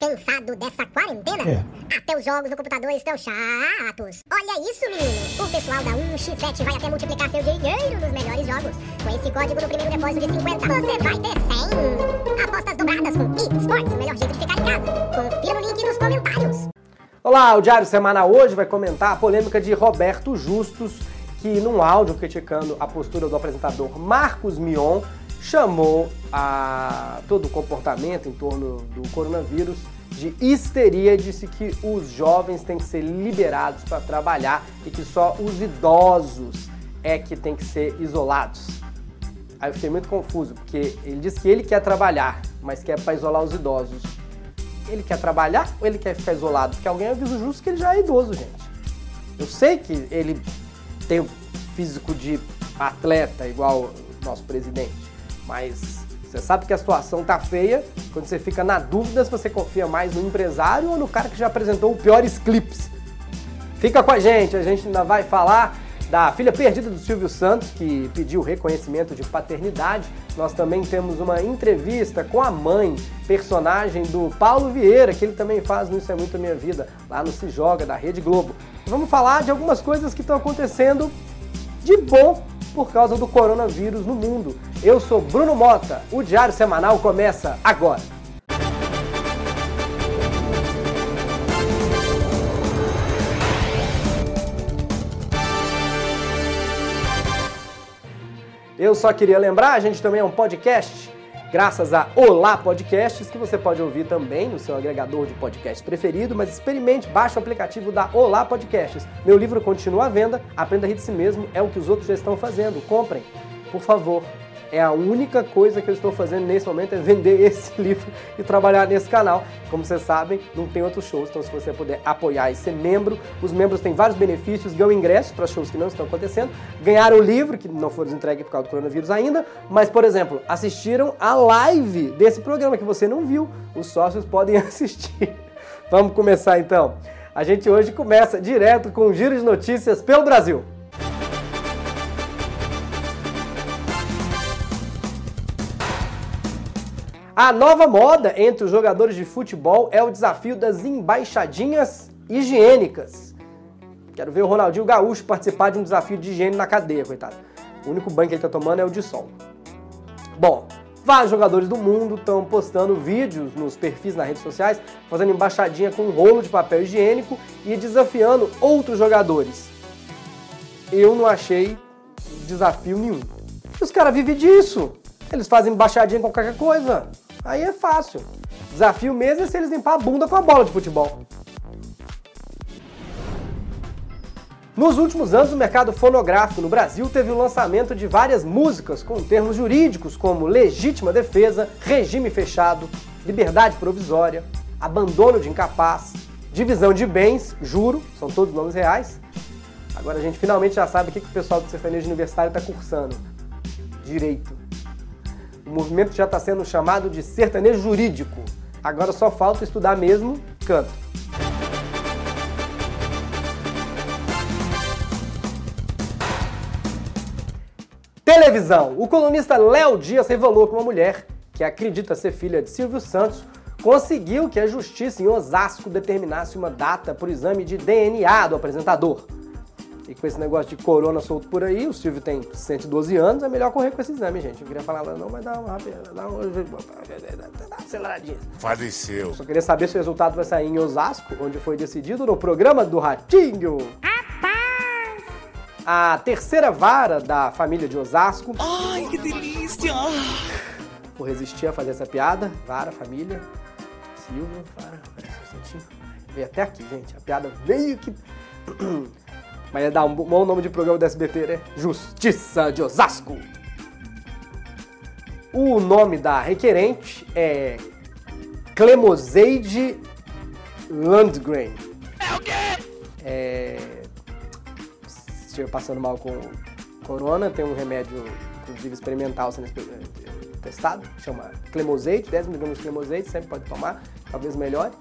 Cansado dessa quarentena? É. Até os jogos no computador estão chatos. Olha isso, menino! O pessoal da 1xBet vai até multiplicar seu dinheiro nos melhores jogos. Com esse código no primeiro depósito de 50, você vai ter 100. Apostas dobradas com eSports, o melhor jeito de ficar em casa. Confira no link nos comentários. Olá, o Diário Semanal hoje vai comentar a polêmica de Roberto Justus, que num áudio criticando a postura do apresentador Marcos Mion, chamou a todo o comportamento em torno do coronavírus de histeria disse que os jovens têm que ser liberados para trabalhar e que só os idosos é que têm que ser isolados. Aí eu fiquei muito confuso, porque ele disse que ele quer trabalhar, mas quer para isolar os idosos. Ele quer trabalhar ou ele quer ficar isolado? Porque alguém avisa justo que ele já é idoso, gente. Eu sei que ele tem o físico de atleta, igual o nosso presidente. Mas você sabe que a situação tá feia quando você fica na dúvida se você confia mais no empresário ou no cara que já apresentou o piores clipes. Fica com a gente, a gente ainda vai falar da filha perdida do Silvio Santos, que pediu reconhecimento de paternidade. Nós também temos uma entrevista com a mãe, personagem do Paulo Vieira, que ele também faz no Isso é Muito Minha Vida, lá no Se Joga, da Rede Globo. Vamos falar de algumas coisas que estão acontecendo de bom por causa do coronavírus no mundo. Eu sou Bruno Mota, o Diário Semanal começa agora. Eu só queria lembrar, a gente também é um podcast, graças a Olá Podcasts, que você pode ouvir também no seu agregador de podcast preferido, mas experimente, baixe o aplicativo da Olá Podcasts. Meu livro continua à venda, Aprenda a Rir de Si Mesmo, é o que os outros já estão fazendo. Comprem, por favor. É a única coisa que eu estou fazendo nesse momento é vender esse livro e trabalhar nesse canal. Como vocês sabem, não tem outros shows, então se você puder apoiar e ser membro, os membros têm vários benefícios, ganham ingressos para shows que não estão acontecendo, ganharam o livro, que não foram entregues por causa do coronavírus ainda, mas, por exemplo, assistiram a live desse programa que você não viu. Os sócios podem assistir. Vamos começar então. A gente hoje começa direto com o giro de notícias pelo Brasil. A nova moda entre os jogadores de futebol é o desafio das embaixadinhas higiênicas. Quero ver o Ronaldinho Gaúcho participar de um desafio de higiene na cadeia, coitado. O único banho que ele tá tomando é o de sol. Bom, vários jogadores do mundo estão postando vídeos nos perfis nas redes sociais, fazendo embaixadinha com um rolo de papel higiênico e desafiando outros jogadores. Eu não achei desafio nenhum. Os caras vivem disso. Eles fazem embaixadinha com qualquer coisa. Aí é fácil. Desafio mesmo é se eles limpar a bunda com a bola de futebol. Nos últimos anos, o mercado fonográfico no Brasil teve o lançamento de várias músicas com termos jurídicos como legítima defesa, regime fechado, liberdade provisória, abandono de incapaz, divisão de bens, juro, são todos nomes reais. Agora a gente finalmente já sabe o que, que o pessoal do sertanejo universitário está cursando. Direito. O movimento já está sendo chamado de sertanejo jurídico. Agora só falta estudar mesmo canto. Televisão. O colunista Léo Dias revelou que uma mulher, que acredita ser filha de Silvio Santos, conseguiu que a justiça em Osasco determinasse uma data para o exame de DNA do apresentador. E com esse negócio de corona solto por aí, o Silvio tem 112 anos, é melhor correr com esse exame, gente. Eu queria falar não, mas dá uma rápida, dá uma, dá uma aceleradinha. Faleceu. Só queria saber se o resultado vai sair em Osasco, onde foi decidido no programa do Ratinho. A terceira vara da família de Osasco. Ai, que delícia! Vou resistir a fazer essa piada. Vara, família. Silvio, vara. Um instantinho. Veio até aqui, gente. A piada veio que. Mas ia dar um bom nome de programa do SBT, né? Justiça de Osasco. O nome da requerente é Clemoseide Landgren. É o quê? É... Estiver passando mal com corona, tem um remédio, inclusive experimental, sendo testado, chama Clemoseide, 10 mg de Clemoseide, sempre pode tomar, talvez melhore.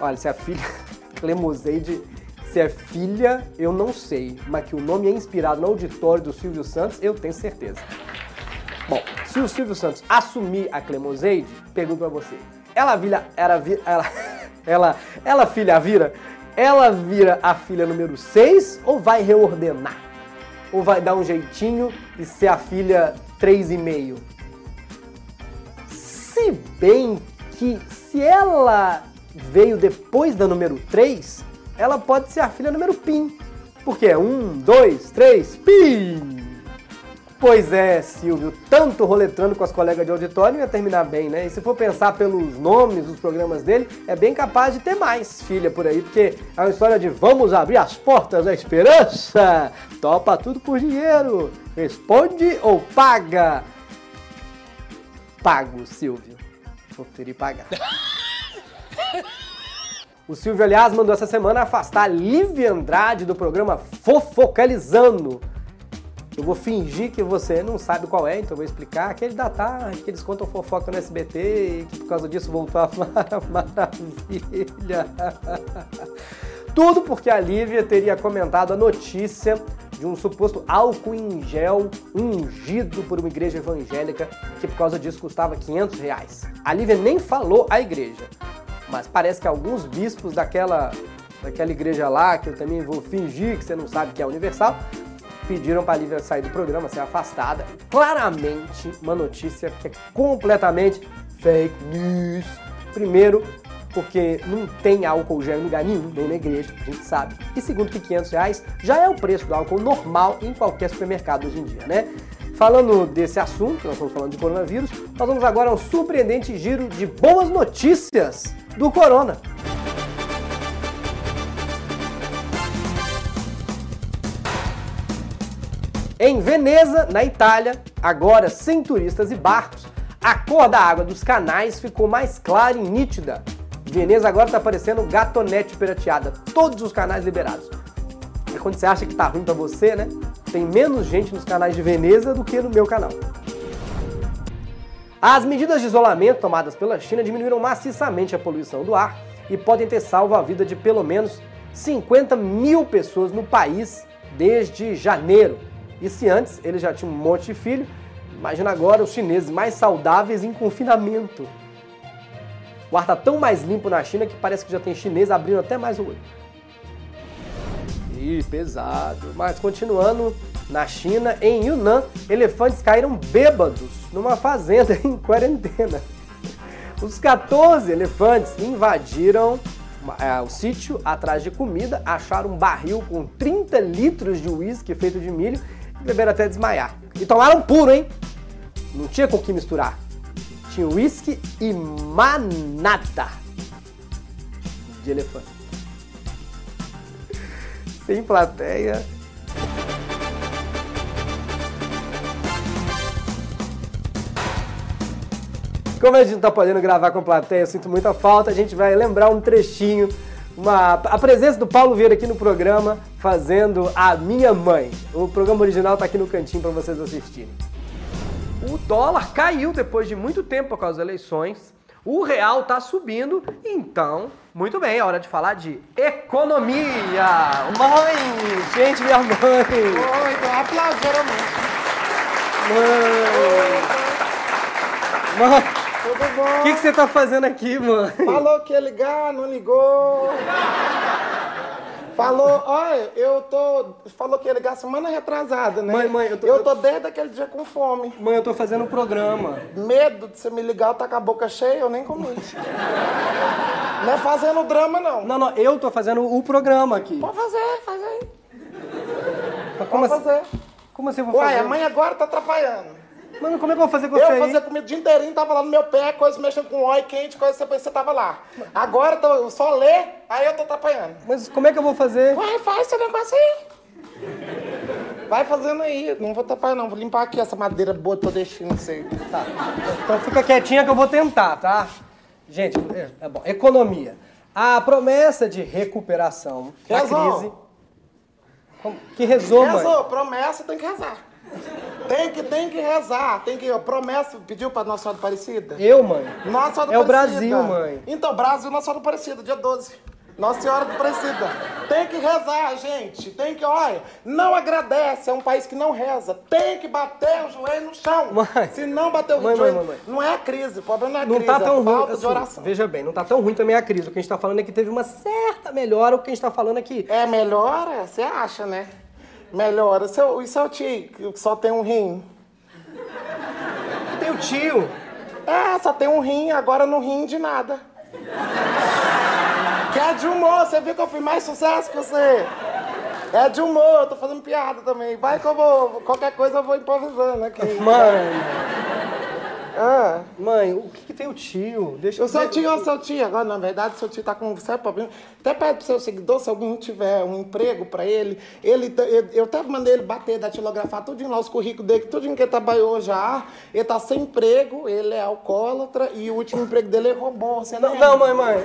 Olha, se a filha Clemoseide se é filha, eu não sei, mas que o nome é inspirado no auditório do Silvio Santos, eu tenho certeza. Bom, se o Silvio Santos assumir a Clemoseide, pergunto pra você, ela vira, era, vi- ela, ela, ela filha vira, ela vira a filha número 6 ou vai reordenar? Ou vai dar um jeitinho e ser a filha 3,5? Se bem que se ela veio depois da número 3, ela pode ser a filha número PIN. Porque é 1, 2, 3, PIN! Pois é, Silvio, tanto roletrando com as colegas de auditório ia terminar bem, né? E se for pensar pelos nomes dos programas dele, é bem capaz de ter mais filha por aí, porque é uma história de vamos abrir as portas da esperança, topa tudo por dinheiro, responde ou paga? Pago, Silvio. Vou preferir pagar. O Silvio, aliás, mandou essa semana afastar Lívia Andrade do programa Fofocalizando. Eu vou fingir que você não sabe qual é, então vou explicar. Aquele da tarde, que eles contam fofoca no SBT e que por causa disso voltou a maravilha. Tudo porque a Lívia teria comentado a notícia de um suposto álcool em gel ungido por uma igreja evangélica que por causa disso custava 500 reais. A Lívia nem falou a igreja, mas parece que alguns bispos daquela, daquela igreja lá, que eu também vou fingir que você não sabe que é universal, pediram para a Lívia sair do programa, ser afastada. Claramente uma notícia que é completamente fake news. Primeiro, porque não tem álcool gel em lugar nenhum, nem na igreja, a gente sabe. E segundo que 500 reais já é o preço do álcool normal em qualquer supermercado hoje em dia, né? Falando desse assunto, nós estamos falando de coronavírus, nós vamos agora a um surpreendente giro de boas notícias do corona. Em Veneza, na Itália, agora sem turistas e barcos, a cor da água dos canais ficou mais clara e nítida. Veneza agora está parecendo gatonete pirateada, todos os canais liberados. E quando você acha que tá ruim para você, né? Tem menos gente nos canais de Veneza do que no meu canal. As medidas de isolamento tomadas pela China diminuíram maciçamente a poluição do ar e podem ter salvo a vida de pelo menos 50 mil pessoas no país desde janeiro. E se antes eles já tinham um monte de filho, imagina agora os chineses mais saudáveis em confinamento. O ar tá tão mais limpo na China que parece que já tem chinês abrindo até mais o olho. Pesado. Mas continuando, na China, em Yunnan, elefantes caíram bêbados numa fazenda em quarentena. Os 14 elefantes invadiram é, o sítio atrás de comida, acharam um barril com 30 litros de uísque feito de milho e beberam até desmaiar. E tomaram puro, hein? Não tinha com o que misturar. Tinha uísque e manada de elefante. Sem plateia. Como a gente não tá podendo gravar com plateia, eu sinto muita falta, a gente vai lembrar um trechinho, uma, a presença do Paulo Vieira aqui no programa, fazendo A Minha Mãe. O programa original tá aqui no cantinho para vocês assistirem. O dólar caiu depois de muito tempo por causa das eleições. O real tá subindo, então, muito bem, é hora de falar de economia. Mãe, gente, minha mãe. Oi, então aplauso geralmente. Mãe. Mãe, Tudo o bom? que, que você tá fazendo aqui, mãe? Falou que ia ligar, não ligou. Falou, olha, eu tô. Falou que ia ligar semana retrasada, né? Mãe, mãe, eu tô- Eu tô desde aquele dia com fome. Mãe, eu tô fazendo um programa. Medo de você me ligar, eu tá com a boca cheia, eu nem comi. Não é fazendo drama, não. Não, não, eu tô fazendo o programa aqui. Pode fazer, faz aí. Mas como, Pode assim, fazer. como assim eu vou fazer? a mãe agora tá atrapalhando. Mano, como é que eu vou fazer com Eu você aí? fazia comida o dia inteirinho, tava lá no meu pé, coisa mexendo com óleo quente, coisa você você tava lá. Agora eu só ler, aí eu tô atrapalhando. Mas como é que eu vou fazer? Vai, faz seu negócio aí. Vai fazendo aí. Não vou tapar, não. Vou limpar aqui essa madeira boa que tô deixando você. Tá. Então fica quietinha que eu vou tentar, tá? Gente, é, é bom. Economia. A promessa de recuperação da crise. Como- Que rezou, mãe. Rezou, promessa tem que rezar. Tem que, tem que rezar. Tem que. Promessa pediu pra Nossa Senhora Aparecida? Eu, mãe. Nossa Senhora É o Aparecida. Brasil, mãe. Então, Brasil, Nossa Senhora Aparecida, dia 12. Nossa Senhora do Presida. Tem que rezar, gente. Tem que, olha, não agradece. É um país que não reza. Tem que bater o joelho no chão. Mãe. Se não bater o Mãe, joelho, mãe, mãe, não é a crise. O problema não é a Não crise, tá é tão ruim. falta de assim, oração. veja bem, não tá tão ruim também a crise. O que a gente tá falando é que teve uma certa melhora, o que a gente tá falando aqui. É, melhora? Você acha, né? Melhora. E seu tio, que só tem um rim? Tem o tio. É, só tem um rim, agora não rim de nada. É de humor, você viu que eu fiz mais sucesso que você? É de humor, eu tô fazendo piada também. Vai que eu vou, qualquer coisa eu vou improvisando aqui. Mãe, Ah. mãe, o que, que tem o tio? Deixa O seu tio é o seu tio. Agora, na verdade, o seu tio tá com um sério problema. Até pede pro seu seguidor, se algum tiver um emprego pra ele, ele eu, eu até mandei ele bater, datilografar tudinho lá, os currículos dele, tudinho que ele trabalhou já. Ele tá sem emprego, ele é alcoólatra e o último emprego dele ele roubou. Você Não, lembra? não, mãe, mãe.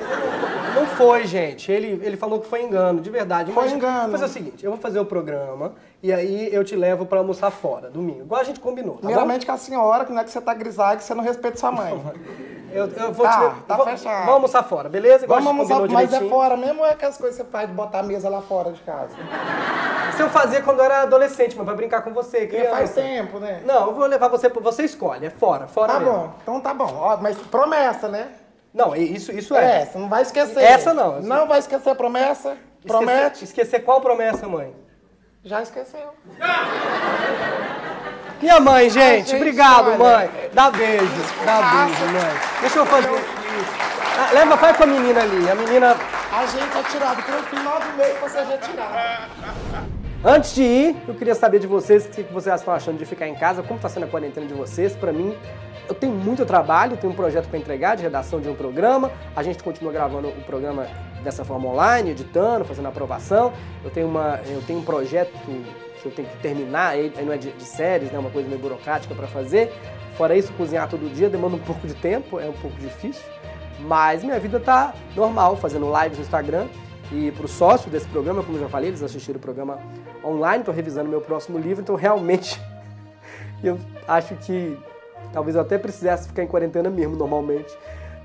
Não foi, gente. Ele, ele falou que foi engano, de verdade. Foi Mas engano. Vou fazer o seguinte, eu vou fazer o programa e aí eu te levo pra almoçar fora, domingo. Igual a gente combinou, tá bom? Primeiramente com a senhora, que não é que você tá grisalha, que você não respeita sua mãe. Eu, eu vou Tá, te tá vou- fechado. Vamos almoçar fora, beleza? Igual Vamos almoçar, mas é direitinho. fora mesmo ou é aquelas coisas que você faz de botar a mesa lá fora de casa? Se eu fazia quando eu era adolescente, mas pra brincar com você, criança. faz tempo, né? Não, eu vou levar você, você escolhe, é fora, fora Tá mesmo. bom, então tá bom. Ó, mas promessa, né? Não, isso, isso É, é. você não vai esquecer. Essa não, essa- Não vai esquecer a promessa? Promete? Esquecer, esquecer qual promessa, mãe? Já esqueceu. Minha mãe, gente, gente, obrigado, olha. mãe. Dá beijo, dá beijo, mãe. Deixa eu fazer. Ah, leva, vai com a menina ali. A menina, A gente é tirado pelo nove meses pra ser retirado. Antes de ir, eu queria saber de vocês o que vocês estão achando de ficar em casa, como está sendo a quarentena de vocês. Pra mim, eu tenho muito trabalho, tenho um projeto para entregar de redação de um programa. A gente continua gravando o programa dessa forma online, editando, fazendo aprovação. Eu tenho, uma, eu tenho um projeto que eu tenho que terminar, ele não é de, de séries, né, uma coisa meio burocrática para fazer. Fora isso, cozinhar todo dia demanda um pouco de tempo, é um pouco difícil. Mas minha vida tá normal, fazendo lives no Instagram. E para os sócios desse programa, como eu já falei, eles assistiram o programa online, estou revisando meu próximo livro, então realmente eu acho que talvez eu até precisasse ficar em quarentena mesmo, normalmente.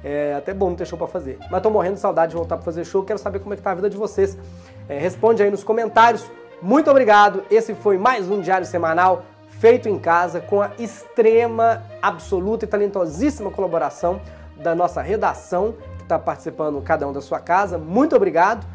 É até bom não ter show pra fazer. Mas tô morrendo de saudade de voltar pra fazer show. Quero saber como é que tá a vida de vocês. É, responde aí nos comentários. Muito obrigado. Esse foi mais um Diário Semanal feito em casa com a extrema, absoluta e talentosíssima colaboração da nossa redação, está participando cada um da sua casa. Muito obrigado.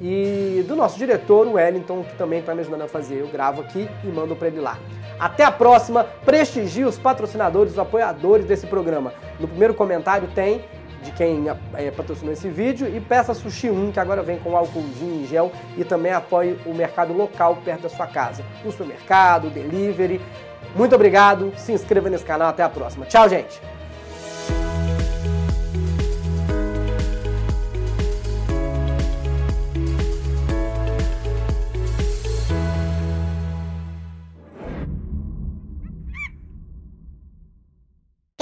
E do nosso diretor, o Wellington, que também está me ajudando a fazer. Eu gravo aqui e mando para ele lá. Até a próxima. Prestigie os patrocinadores, os apoiadores desse programa. No primeiro comentário tem de quem é, patrocinou esse vídeo e peça Sushi 1, que agora vem com álcoolzinho em gel e também apoie o mercado local perto da sua casa. O supermercado, o delivery. Muito obrigado. Se inscreva nesse canal. Até a próxima. Tchau, gente.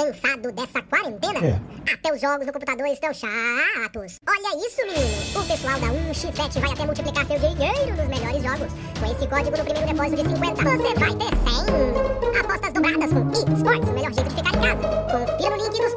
Cansado dessa quarentena? Até os jogos no computador estão chatos. Olha isso, menino! O pessoal da 1xBet vai até multiplicar seu dinheiro nos melhores jogos. Com esse código no primeiro depósito de 50, você vai ter 100. Apostas dobradas com eSports, o melhor jeito de ficar em casa. Confira no link nos